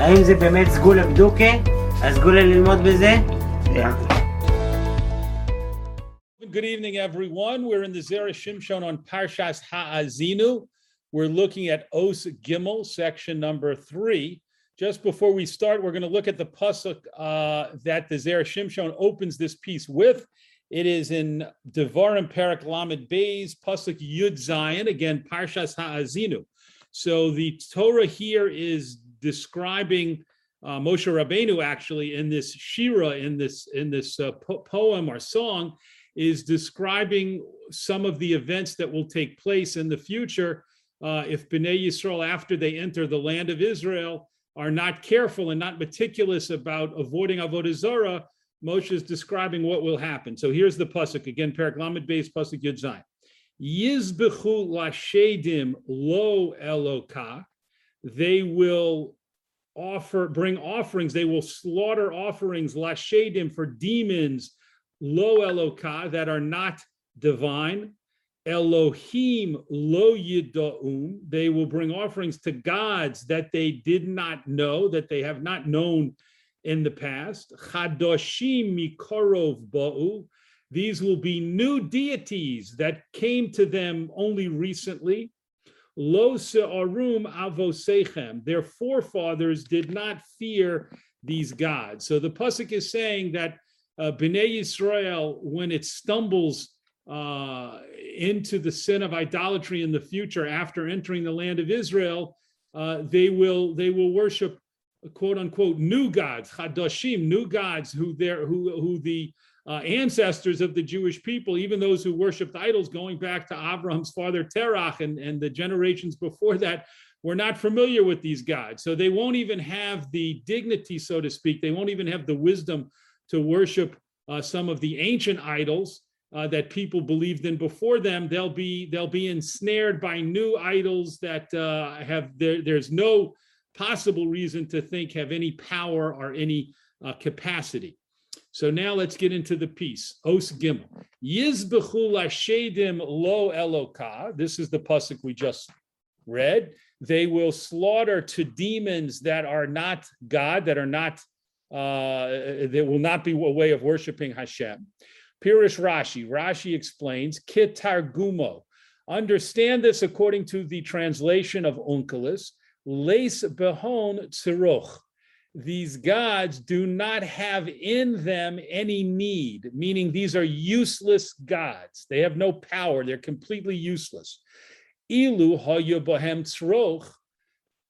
האם זה באמת סגולה בדוקה? ללמוד בזה? Good evening, everyone. We're in the Zera Shimshon on Parshas Ha'azinu. We're looking at Os Gimel, section number three. Just before we start, we're going to look at the pasuk uh, that the Zera Shimshon opens this piece with. It is in Devarim Perak Lamed Beis, pasuk Yud Zayin, again Parshas Ha'azinu. So the Torah here is describing uh, Moshe Rabbeinu actually in this shira, in this in this uh, po- poem or song, is describing some of the events that will take place in the future uh, if Bnei Yisrael, after they enter the land of Israel, are not careful and not meticulous about avoiding avodah zarah. Moshe is describing what will happen. So here's the pasuk again, Perak Lamed Beis pasuk Yud Zayin. Yizbechu lashedim lo eloka. They will offer, bring offerings. They will slaughter offerings lashedim for demons lo eloka that are not divine. Elohim lo yidaum. They will bring offerings to gods that they did not know, that they have not known in the past. Chadoshim mikorov ba'u. These will be new deities that came to them only recently. Lo se'arum avosechem. Their forefathers did not fear these gods. So the pasuk is saying that uh, Bnei Yisrael, when it stumbles uh, into the sin of idolatry in the future after entering the land of Israel, uh, they will they will worship quote unquote new gods, chadoshim, new gods who there who who the uh, ancestors of the Jewish people, even those who worshipped idols going back to Abraham's father Terach and, and the generations before that, were not familiar with these gods. So they won't even have the dignity, so to speak. They won't even have the wisdom to worship uh, some of the ancient idols uh, that people believed in before them. They'll be they'll be ensnared by new idols that uh, have there, there's no possible reason to think have any power or any uh, capacity. So now let's get into the piece. Os Gimel. Yizbechu lashedim lo eloka. This is the pasuk we just read. They will slaughter to demons that are not God, that are not uh, there will not be a way of worshiping Hashem. Pirish Rashi, Rashi explains, Kitargumo. Understand this according to the translation of Onkelos, Les Behon Tziroch. These gods do not have in them any need, meaning these are useless gods. They have no power, they're completely useless. Ilu Bohem Tzroch,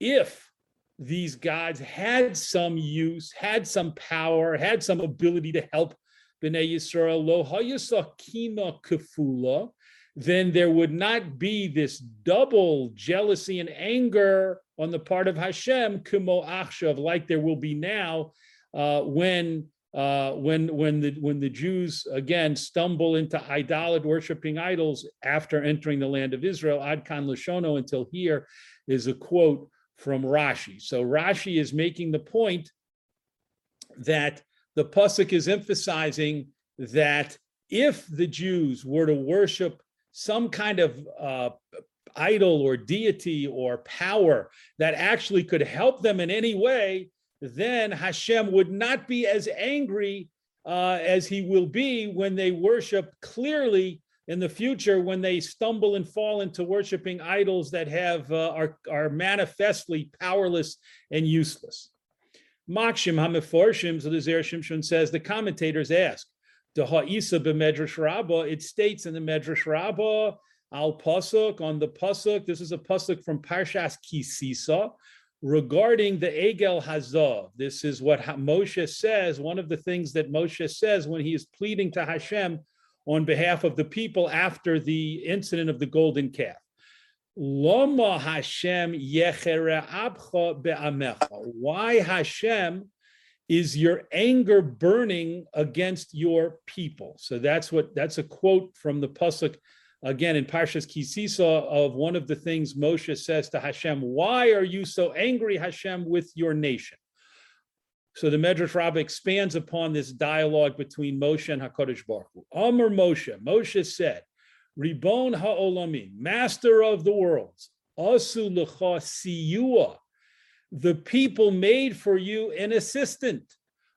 if these gods had some use, had some power, had some ability to help Bnei Yisrael, lo hayasakina kefula, then there would not be this double jealousy and anger on the part of Hashem, kumo achshav, like there will be now uh, when uh, when when the when the Jews again stumble into idolat worshiping idols after entering the land of Israel. Ad kan lashono until here is a quote from Rashi. So Rashi is making the point that the pasuk is emphasizing that if the Jews were to worship some kind of uh, idol or deity or power that actually could help them in any way, then Hashem would not be as angry uh, as he will be when they worship clearly in the future when they stumble and fall into worshiping idols that have uh, are, are manifestly powerless and useless. Makshim Hameforshim, so the Zer Shimshon says, the commentators ask, the Ha'isa b'Medrash Rabbah, it states in the Medrash Rabbah, al pasuk on the pasuk. This is a pasuk from Parshas Kisisa regarding the Egel Hazav. This is what Moshe says. One of the things that Moshe says when he is pleading to Hashem on behalf of the people after the incident of the golden calf. Loma Hashem abcha be'amecha. Why Hashem is your anger burning against your people? So that's what that's a quote from the pasuk again in Parshas Kisisa of one of the things Moshe says to Hashem. Why are you so angry, Hashem, with your nation? So the Medrash Rabbah expands upon this dialogue between Moshe and Hakadosh Baruch Hu. Amr Moshe. Moshe said. Ribon ha'olamim, master of the worlds, asu lecha siyua. The people made for you an assistant.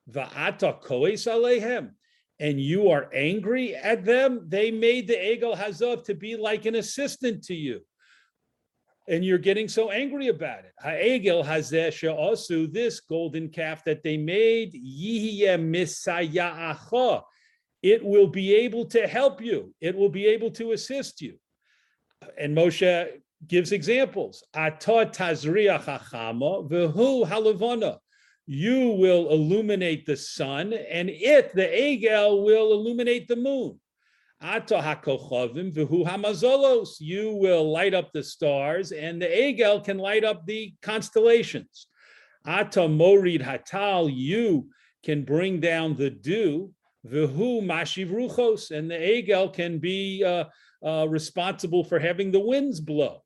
Va'ata koes alehem. And you are angry at them. They made the Egel Hazov to be like an assistant to you. And you're getting so angry about it. Ha'egel hazeh also this golden calf that they made, yihye. It will be able to help you. It will be able to assist you. And Moshe gives examples. Ata tazriya chachama v'hu halavana. You will illuminate the sun, and it, the Egel, will illuminate the moon. Ata hakochavim v'hu hamazolos. You will light up the stars, and the Egel can light up the constellations. Ata morid hatal. You can bring down the dew. V'hu mashiv ruchos, and the Egel can be uh, uh, responsible for having the winds blow.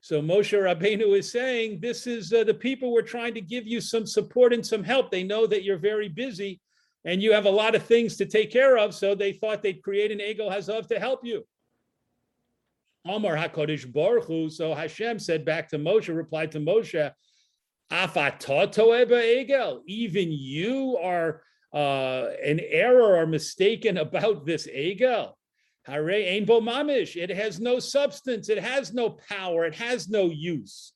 So Moshe Rabbeinu is saying, this is uh, the people were trying to give you some support and some help. They know that you're very busy and you have a lot of things to take care of. So they thought they'd create an Egel Hazav to help you. Amar HaKadosh Baruch Hu. So Hashem said back to Moshe, replied to Moshe, Egel, even you are uh, an error or mistaken about this Egel. Hare bo mamish. It has no substance. It has no power. It has no use.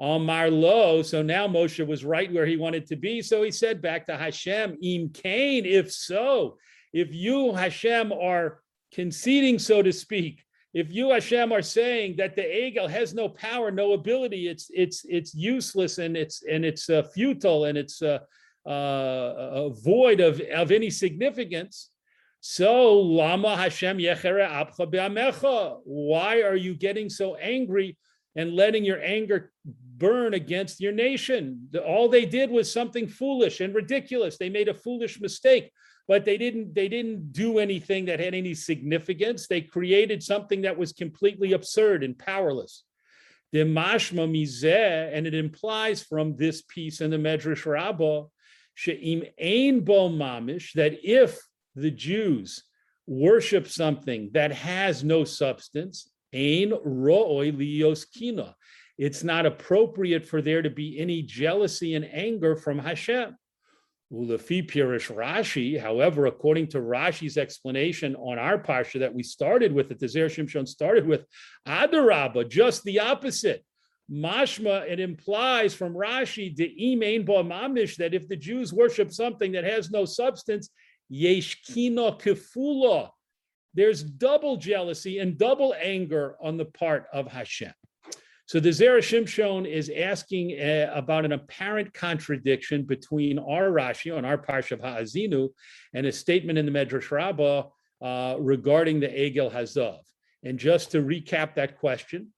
Amar lo. So now Moshe was right where he wanted to be. So he said back to Hashem, Im Cain, if so, if you, Hashem, are conceding, so to speak, if you, Hashem, are saying that the Egel has no power, no ability, it's it's it's useless and it's and it's uh, futile and it's uh, uh, void of, of any significance, so lama Hashem yechere apcha be'amecha. Why are you getting so angry and letting your anger burn against your nation? All they did was something foolish and ridiculous. They made a foolish mistake, but they didn't. They didn't do anything that had any significance. They created something that was completely absurd and powerless. The mashma mizeh, and it implies from this piece in the Medrash Rabbah, she'im ein bo mamish, that if the Jews worship something that has no substance, ein lios kina. It's not appropriate for there to be any jealousy and anger from Hashem. Ulafi Pirish Rashi, however, according to Rashi's explanation on our parsha that we started with, that the Zer Shimshon started with, Adarabba, just the opposite. Mashma, it implies from Rashi, the imain mamish, that if the Jews worship something that has no substance, Yeshkina kifula. There's double jealousy and double anger on the part of Hashem. So the Zera Shimshon is asking uh, about an apparent contradiction between our Rashi on our Parsha of Ha'azinu and a statement in the Medrash Rabbah uh, regarding the Egel Hazav. And just to recap that question,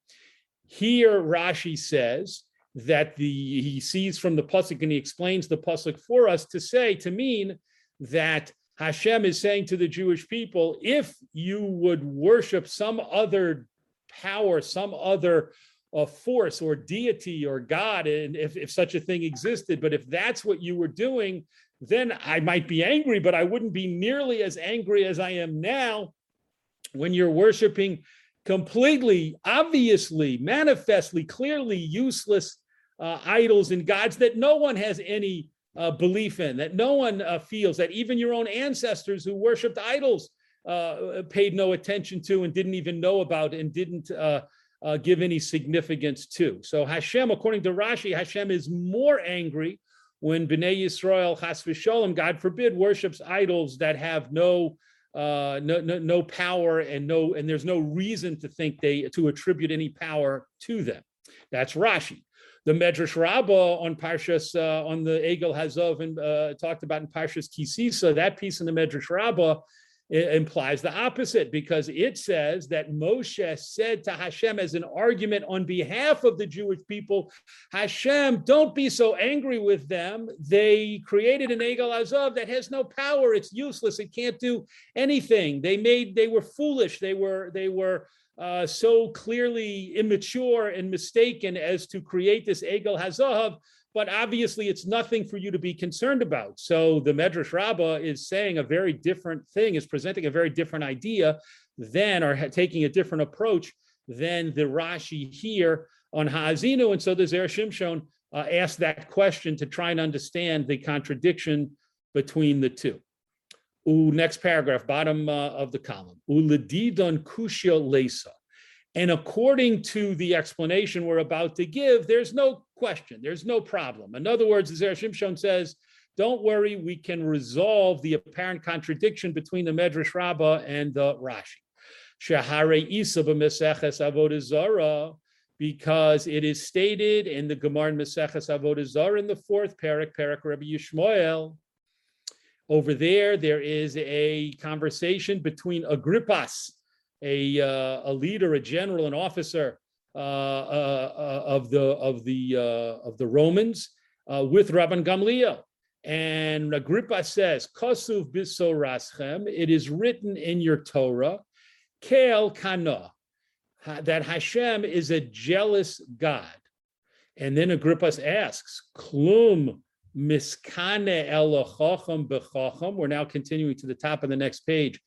here Rashi says that the he sees from the pasuk and he explains the pasuk for us to say to mean that Hashem is saying to the Jewish people, if you would worship some other power, some other uh, force or deity or God, and if, if such a thing existed, but if that's what you were doing, then I might be angry, but I wouldn't be nearly as angry as I am now when you're worshiping completely, obviously, manifestly, clearly useless uh, idols and gods that no one has any uh, belief in, that no one uh, feels, that even your own ancestors who worshiped idols uh, paid no attention to and didn't even know about and didn't uh, uh, give any significance to. So Hashem, according to Rashi, Hashem is more angry when Bnei Yisrael, Chas v'sholem, God forbid, worships idols that have no uh, no, no, no power and no and there's no reason to think they to attribute any power to them. That's Rashi the Medrash Rabbah on Parshas uh, on the Egel Hazov and uh, talked about in Parshas Kisisa. That piece in the Medrash Rabbah implies the opposite because it says that Moshe said to Hashem as an argument on behalf of the Jewish people, Hashem, don't be so angry with them. They created an Egel Azov that has no power. It's useless. It can't do anything. They made. They were foolish. They were. They were uh, so clearly immature and mistaken as to create this Egel Hazahav, but obviously it's nothing for you to be concerned about. So the Medrash Rabbah is saying a very different thing, is presenting a very different idea than, or taking a different approach than the Rashi here on Ha'azinu. And so the Zer Shimshon uh, asked that question to try and understand the contradiction between the two. Ooh, next paragraph, bottom uh, of the column. Uladidon kushya lesa. And according to the explanation we're about to give, there's no question, there's no problem. In other words, the Shimshon says, don't worry, we can resolve the apparent contradiction between the Medrash Rabbah and the Rashi. Shahare Isa b'Meseches Avodah Zarah, because it is stated in the Gemara Meseches Avodah Zarah in the fourth parak, parak Rabbi Yishmael. Over there, there is a conversation between Agrippas, a, uh, a leader, a general, an officer uh, uh, of the of the uh, of the Romans, uh, with Rabban Gamliel. And Agrippa says, Kosuv bisoraschem, it is written in your Torah, Kel kana, that Hashem is a jealous God. And then Agrippa asks, Klum miskane elachacham bechacham. We're now continuing to the top of the next page.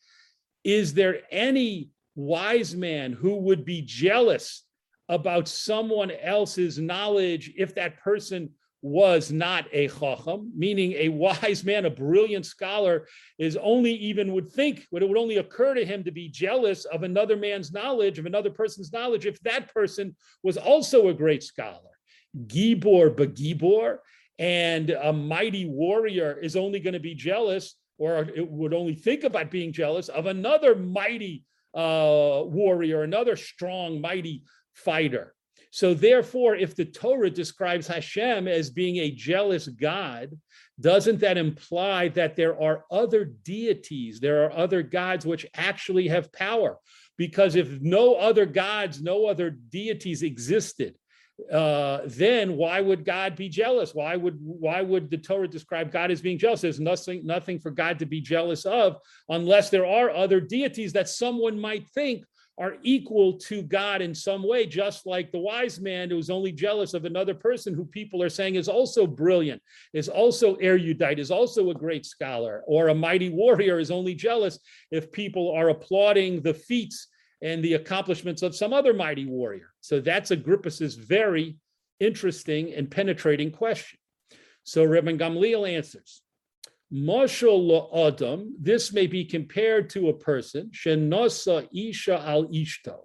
Is there any wise man who would be jealous about someone else's knowledge if that person was not a chacham, meaning a wise man, a brilliant scholar, is only even would think, would it would only occur to him to be jealous of another man's knowledge, of another person's knowledge, if that person was also a great scholar. Gibor begibor, and a mighty warrior is only going to be jealous, or it would only think about being jealous of another mighty uh, warrior, another strong, mighty fighter. So, therefore, if the Torah describes Hashem as being a jealous God, doesn't that imply that there are other deities, there are other gods which actually have power? Because if no other gods, no other deities existed, uh, then why would God be jealous? Why would why would the Torah describe God as being jealous? There's nothing nothing for God to be jealous of, unless there are other deities that someone might think are equal to God in some way, just like the wise man who's only jealous of another person who people are saying is also brilliant, is also erudite, is also a great scholar, or a mighty warrior is only jealous if people are applauding the feats and the accomplishments of some other mighty warrior. So that's Agrippas's very interesting and penetrating question. So Rabban Gamliel answers, Moshel Adam, this may be compared to a person, Shenosa Isha al Ishto,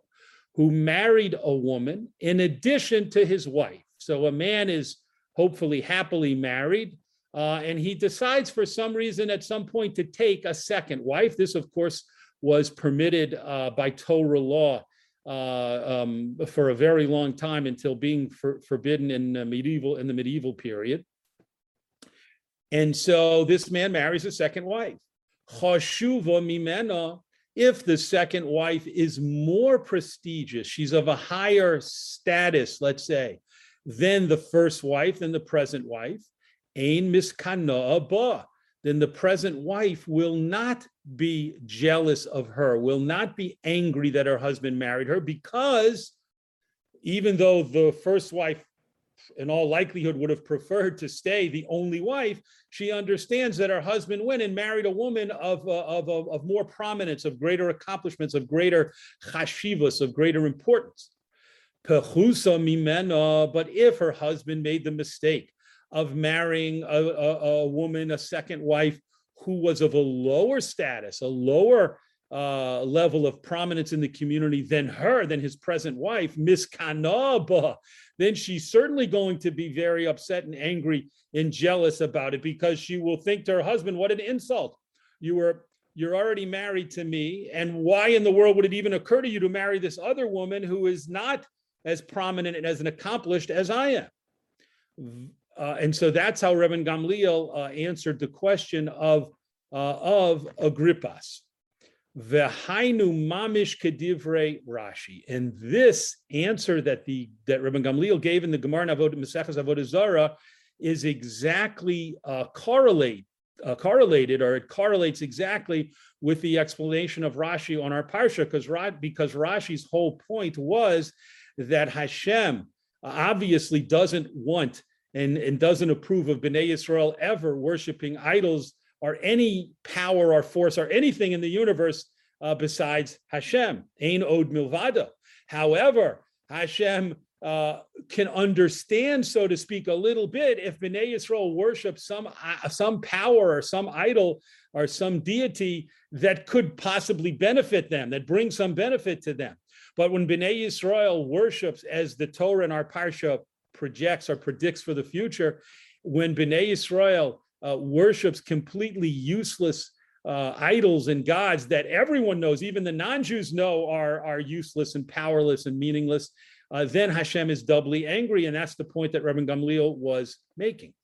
who married a woman in addition to his wife. So a man is hopefully happily married, uh, and he decides for some reason at some point to take a second wife. This, of course, was permitted uh, by Torah law uh, um, for a very long time until being for, forbidden in medieval in the medieval period. And so this man marries a second wife. If the second wife is more prestigious, she's of a higher status, let's say, than the first wife, than the present wife, ein miskana then the present wife will not be jealous of her, will not be angry that her husband married her, because even though the first wife, in all likelihood, would have preferred to stay the only wife, she understands that her husband went and married a woman of, uh, of, of, of more prominence, of greater accomplishments, of greater chashivas, of greater importance. But if her husband made the mistake of marrying a, a, a woman, a second wife, who was of a lower status, a lower uh, level of prominence in the community than her, than his present wife, Miss Kanaba, then she's certainly going to be very upset and angry and jealous about it because she will think to her husband, "What an insult! You were you're already married to me, and why in the world would it even occur to you to marry this other woman who is not as prominent and as accomplished as I am?" Uh, and so that's how Rabban Gamliel uh, answered the question of, uh, of Agrippas. V'hainu mamish kedivre Rashi. And this answer that the that Rabban Gamliel gave in the Gemara Avodah Maseches Avodah Zarah is exactly uh, correlate uh, correlated, or it correlates exactly with the explanation of Rashi on our parsha, because because Rashi's whole point was that Hashem obviously doesn't want and, and doesn't approve of Bnei Israel ever worshiping idols or any power or force or anything in the universe uh, besides Hashem. Ein od milvada. However, Hashem uh, can understand, so to speak, a little bit if Bnei Yisrael worship some uh, some power or some idol or some deity that could possibly benefit them, that brings some benefit to them. But when Bnei Yisrael worships, as the Torah in our parsha projects or predicts for the future, when Bnei Yisrael uh, worships completely useless uh, idols and gods that everyone knows, even the non-Jews know, are are useless and powerless and meaningless uh, then Hashem is doubly angry. And that's the point that Rabbi Gamliel was making.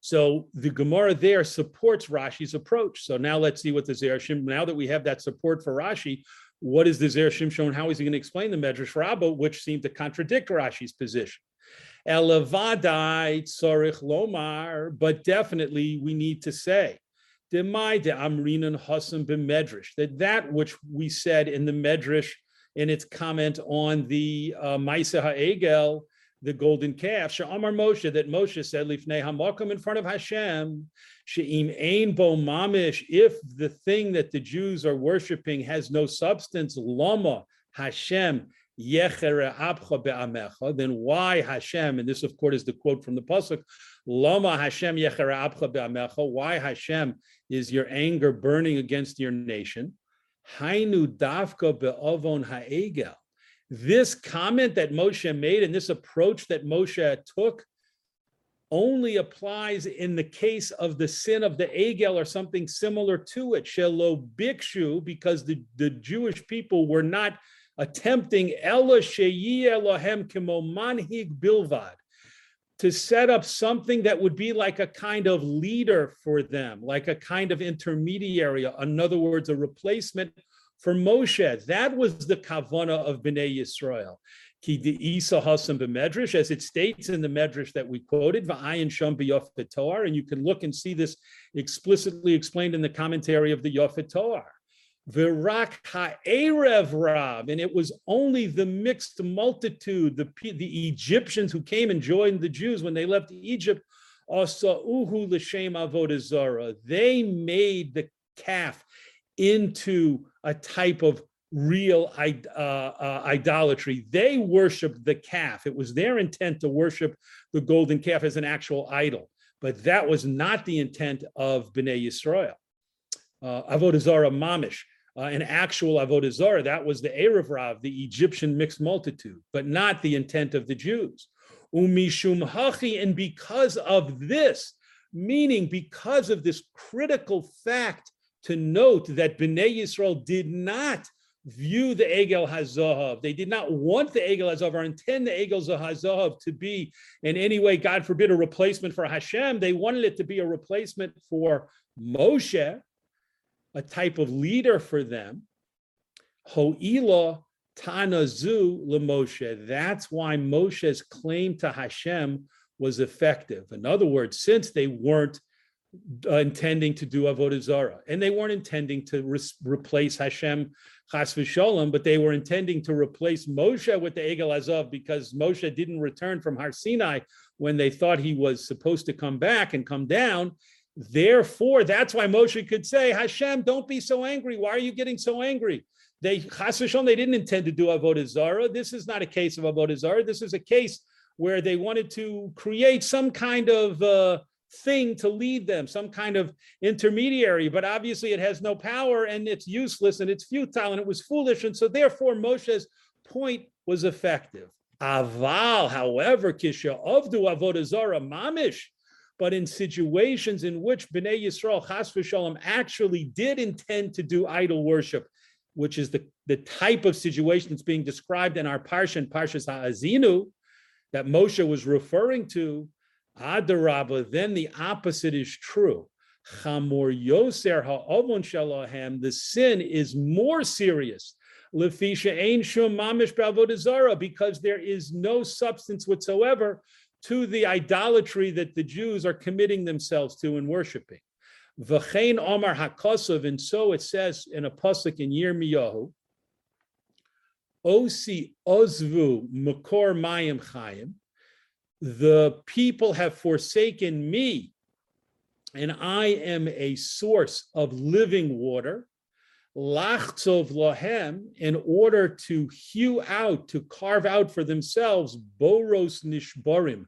So the Gemara there supports Rashi's approach. So now let's see what the Zerashim, now that we have that support for Rashi, what is the Zerashim Shimshon? How is he going to explain the Medrash Rabbah, which seemed to contradict Rashi's position? Elevadai tzorich lomar, but definitely we need to say, demai de amrinan hasam b'medrash, that that which we said in the Medrash in its comment on the uh, Maisa Ha'egel, the golden calf, Sha'amar Moshe, that Moshe said, Lifnei Hamakom in front of Hashem, She'im Ein Bo Mamish, if the thing that the Jews are worshiping has no substance, Lama Hashem then why Hashem, and this of course is the quote from the Pasuk, Lama Hashem why Hashem is your anger burning against your nation? Hainu davka be'avon ha'egel. This comment that Moshe made and this approach that Moshe took only applies in the case of the sin of the Egel or something similar to it. Shelo bikshu, because the, the Jewish people were not attempting Ella sheyi Elohem kimo manhig bilvad to set up something that would be like a kind of leader for them, like a kind of intermediary, in other words, a replacement for Moshe. That was the kavana of Bnei Yisrael. Ki Isa Hasam b'medrash, as it states in the medrash that we quoted, va'ayin sham b'yofet Toar, and you can look and see this explicitly explained in the commentary of the Yofet Toar. Virak ha'erev rab, and it was only the mixed multitude, the, the Egyptians who came and joined the Jews when they left Egypt, asa'uhu l'shem avodah They made the calf into a type of real uh, uh, idolatry. They worshiped the calf. It was their intent to worship the golden calf as an actual idol, but that was not the intent of Bnei Yisrael. Uh, Avodah Zarah mamish uh, an actual avodah zarah. That was the erev rav, the Egyptian mixed multitude, but not the intent of the Jews. Umishum hachi, and because of this, meaning because of this critical fact to note that Bnei Yisrael did not view the Egel Hazahav. They did not want the Egel Hazahav or intend the Egel Hazahav to be in any way, God forbid, a replacement for Hashem. They wanted it to be a replacement for Moshe, a type of leader for them. Ho'ila tanazu lemoshe. That's why Moshe's claim to Hashem was effective. In other words, since they weren't uh, intending to do avodah zarah, and they weren't intending to re- replace Hashem chas v'sholem, but they were intending to replace Moshe with the Egel Azov because Moshe didn't return from Har Sinai when they thought he was supposed to come back and come down. Therefore, that's why Moshe could say, Hashem, don't be so angry. Why are you getting so angry? They they didn't intend to do avodah zara. This is not a case of avodah zara. This is a case where they wanted to create some kind of uh, thing to lead them, some kind of intermediary. But obviously, it has no power and it's useless and it's futile and it was foolish. And so, therefore, Moshe's point was effective. Aval, however, kisha avdu avodah zara mamish but in situations in which Bnei Yisrael, Chas v'shalom, actually did intend to do idol worship, which is the, the type of situation that's being described in our Parsha and Parshas Ha'azinu, that Moshe was referring to, Adarabba, then the opposite is true. Chamor Yoser Ha'ovon Shalahem, the sin is more serious. Lefisha Ein Shum Mamish because there is no substance whatsoever to the idolatry that the Jews are committing themselves to and worshiping. V'chein Omar Hakosov, and so it says in a pasuk in Yirmiyahu, Osi Ozvu Makor Mayim Chayim, the people have forsaken me, and I am a source of living water. lachtzov lohem, in order to hew out, to carve out for themselves boros nishborim,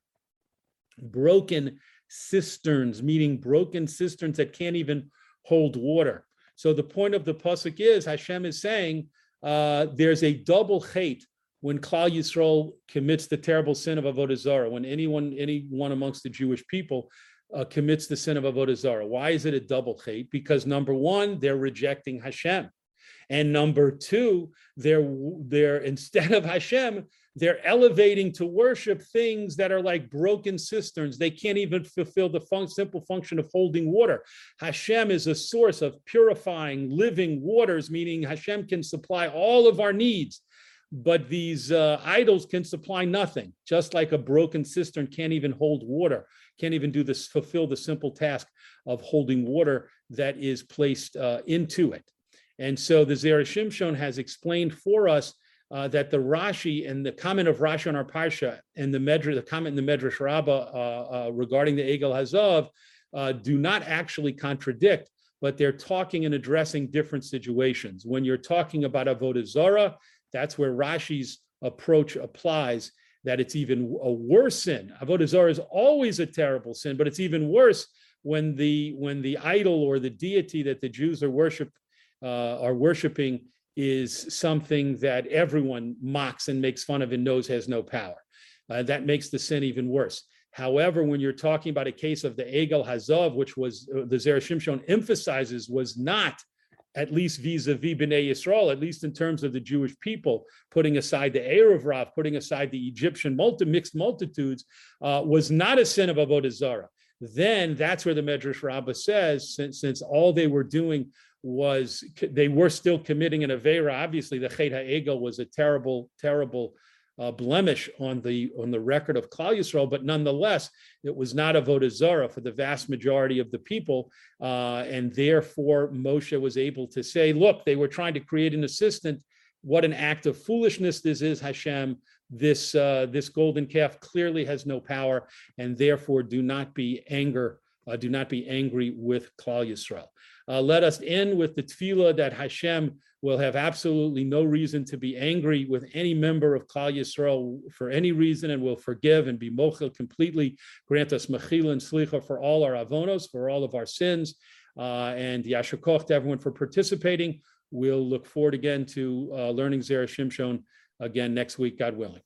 broken cisterns, meaning broken cisterns that can't even hold water. So the point of the pasuk is Hashem is saying uh, there's a double hate when Klal Yisrael commits the terrible sin of avodah zarah. When anyone, anyone amongst the Jewish people uh, commits the sin of avodah zarah. Why is it a double hate? Because number one, they're rejecting Hashem, and number two, they're they're instead of Hashem, they're elevating to worship things that are like broken cisterns. They can't even fulfill the fun- simple function of holding water. Hashem is a source of purifying, living waters, meaning Hashem can supply all of our needs. But these uh, idols can supply nothing, just like a broken cistern can't even hold water, can't even do this, fulfill the simple task of holding water that is placed uh, into it. And so the Zera Shimshon has explained for us uh, that the Rashi and the comment of Rashi on our parsha and the Medrash, the comment in the Medrash Rabbah uh, uh, regarding the Egel Hazav uh, do not actually contradict, but they're talking and addressing different situations. When you're talking about Avodah Zarah, that's where Rashi's approach applies. That it's even a worse sin. Avodah Zarah is always a terrible sin, but it's even worse when the when the idol or the deity that the Jews are worship uh, are worshiping is something that everyone mocks and makes fun of and knows has no power. Uh, that makes the sin even worse. However, when you're talking about a case of the Egel Hazov, which was uh, the Zera Shimshon emphasizes was not, at least vis-a-vis Bnei Yisrael, at least in terms of the Jewish people, putting aside the Erev Rav, putting aside the Egyptian multi, mixed multitudes, uh, was not a sin of Avodah Zarah. Then that's where the Medrash Rabbah says, since, since all they were doing was they were still committing an avera. Obviously, the Chet HaEgel was a terrible, terrible uh, blemish on the on the record of Klal Yisrael, but nonetheless, it was not avodah zara for the vast majority of the people, uh, and therefore Moshe was able to say, "Look, they were trying to create an assistant. What an act of foolishness this is, Hashem. This uh, this golden calf clearly has no power, and therefore do not be anger." Uh, do not be angry with Klal Yisrael. Uh, let us end with the tefillah that Hashem will have absolutely no reason to be angry with any member of Klal Yisrael for any reason and will forgive and be mochel completely. Grant us mechila and slicha for all our avonos, for all of our sins. Uh, and yasher koch to everyone for participating. We'll look forward again to uh, learning Zera Shimshon again next week, God willing.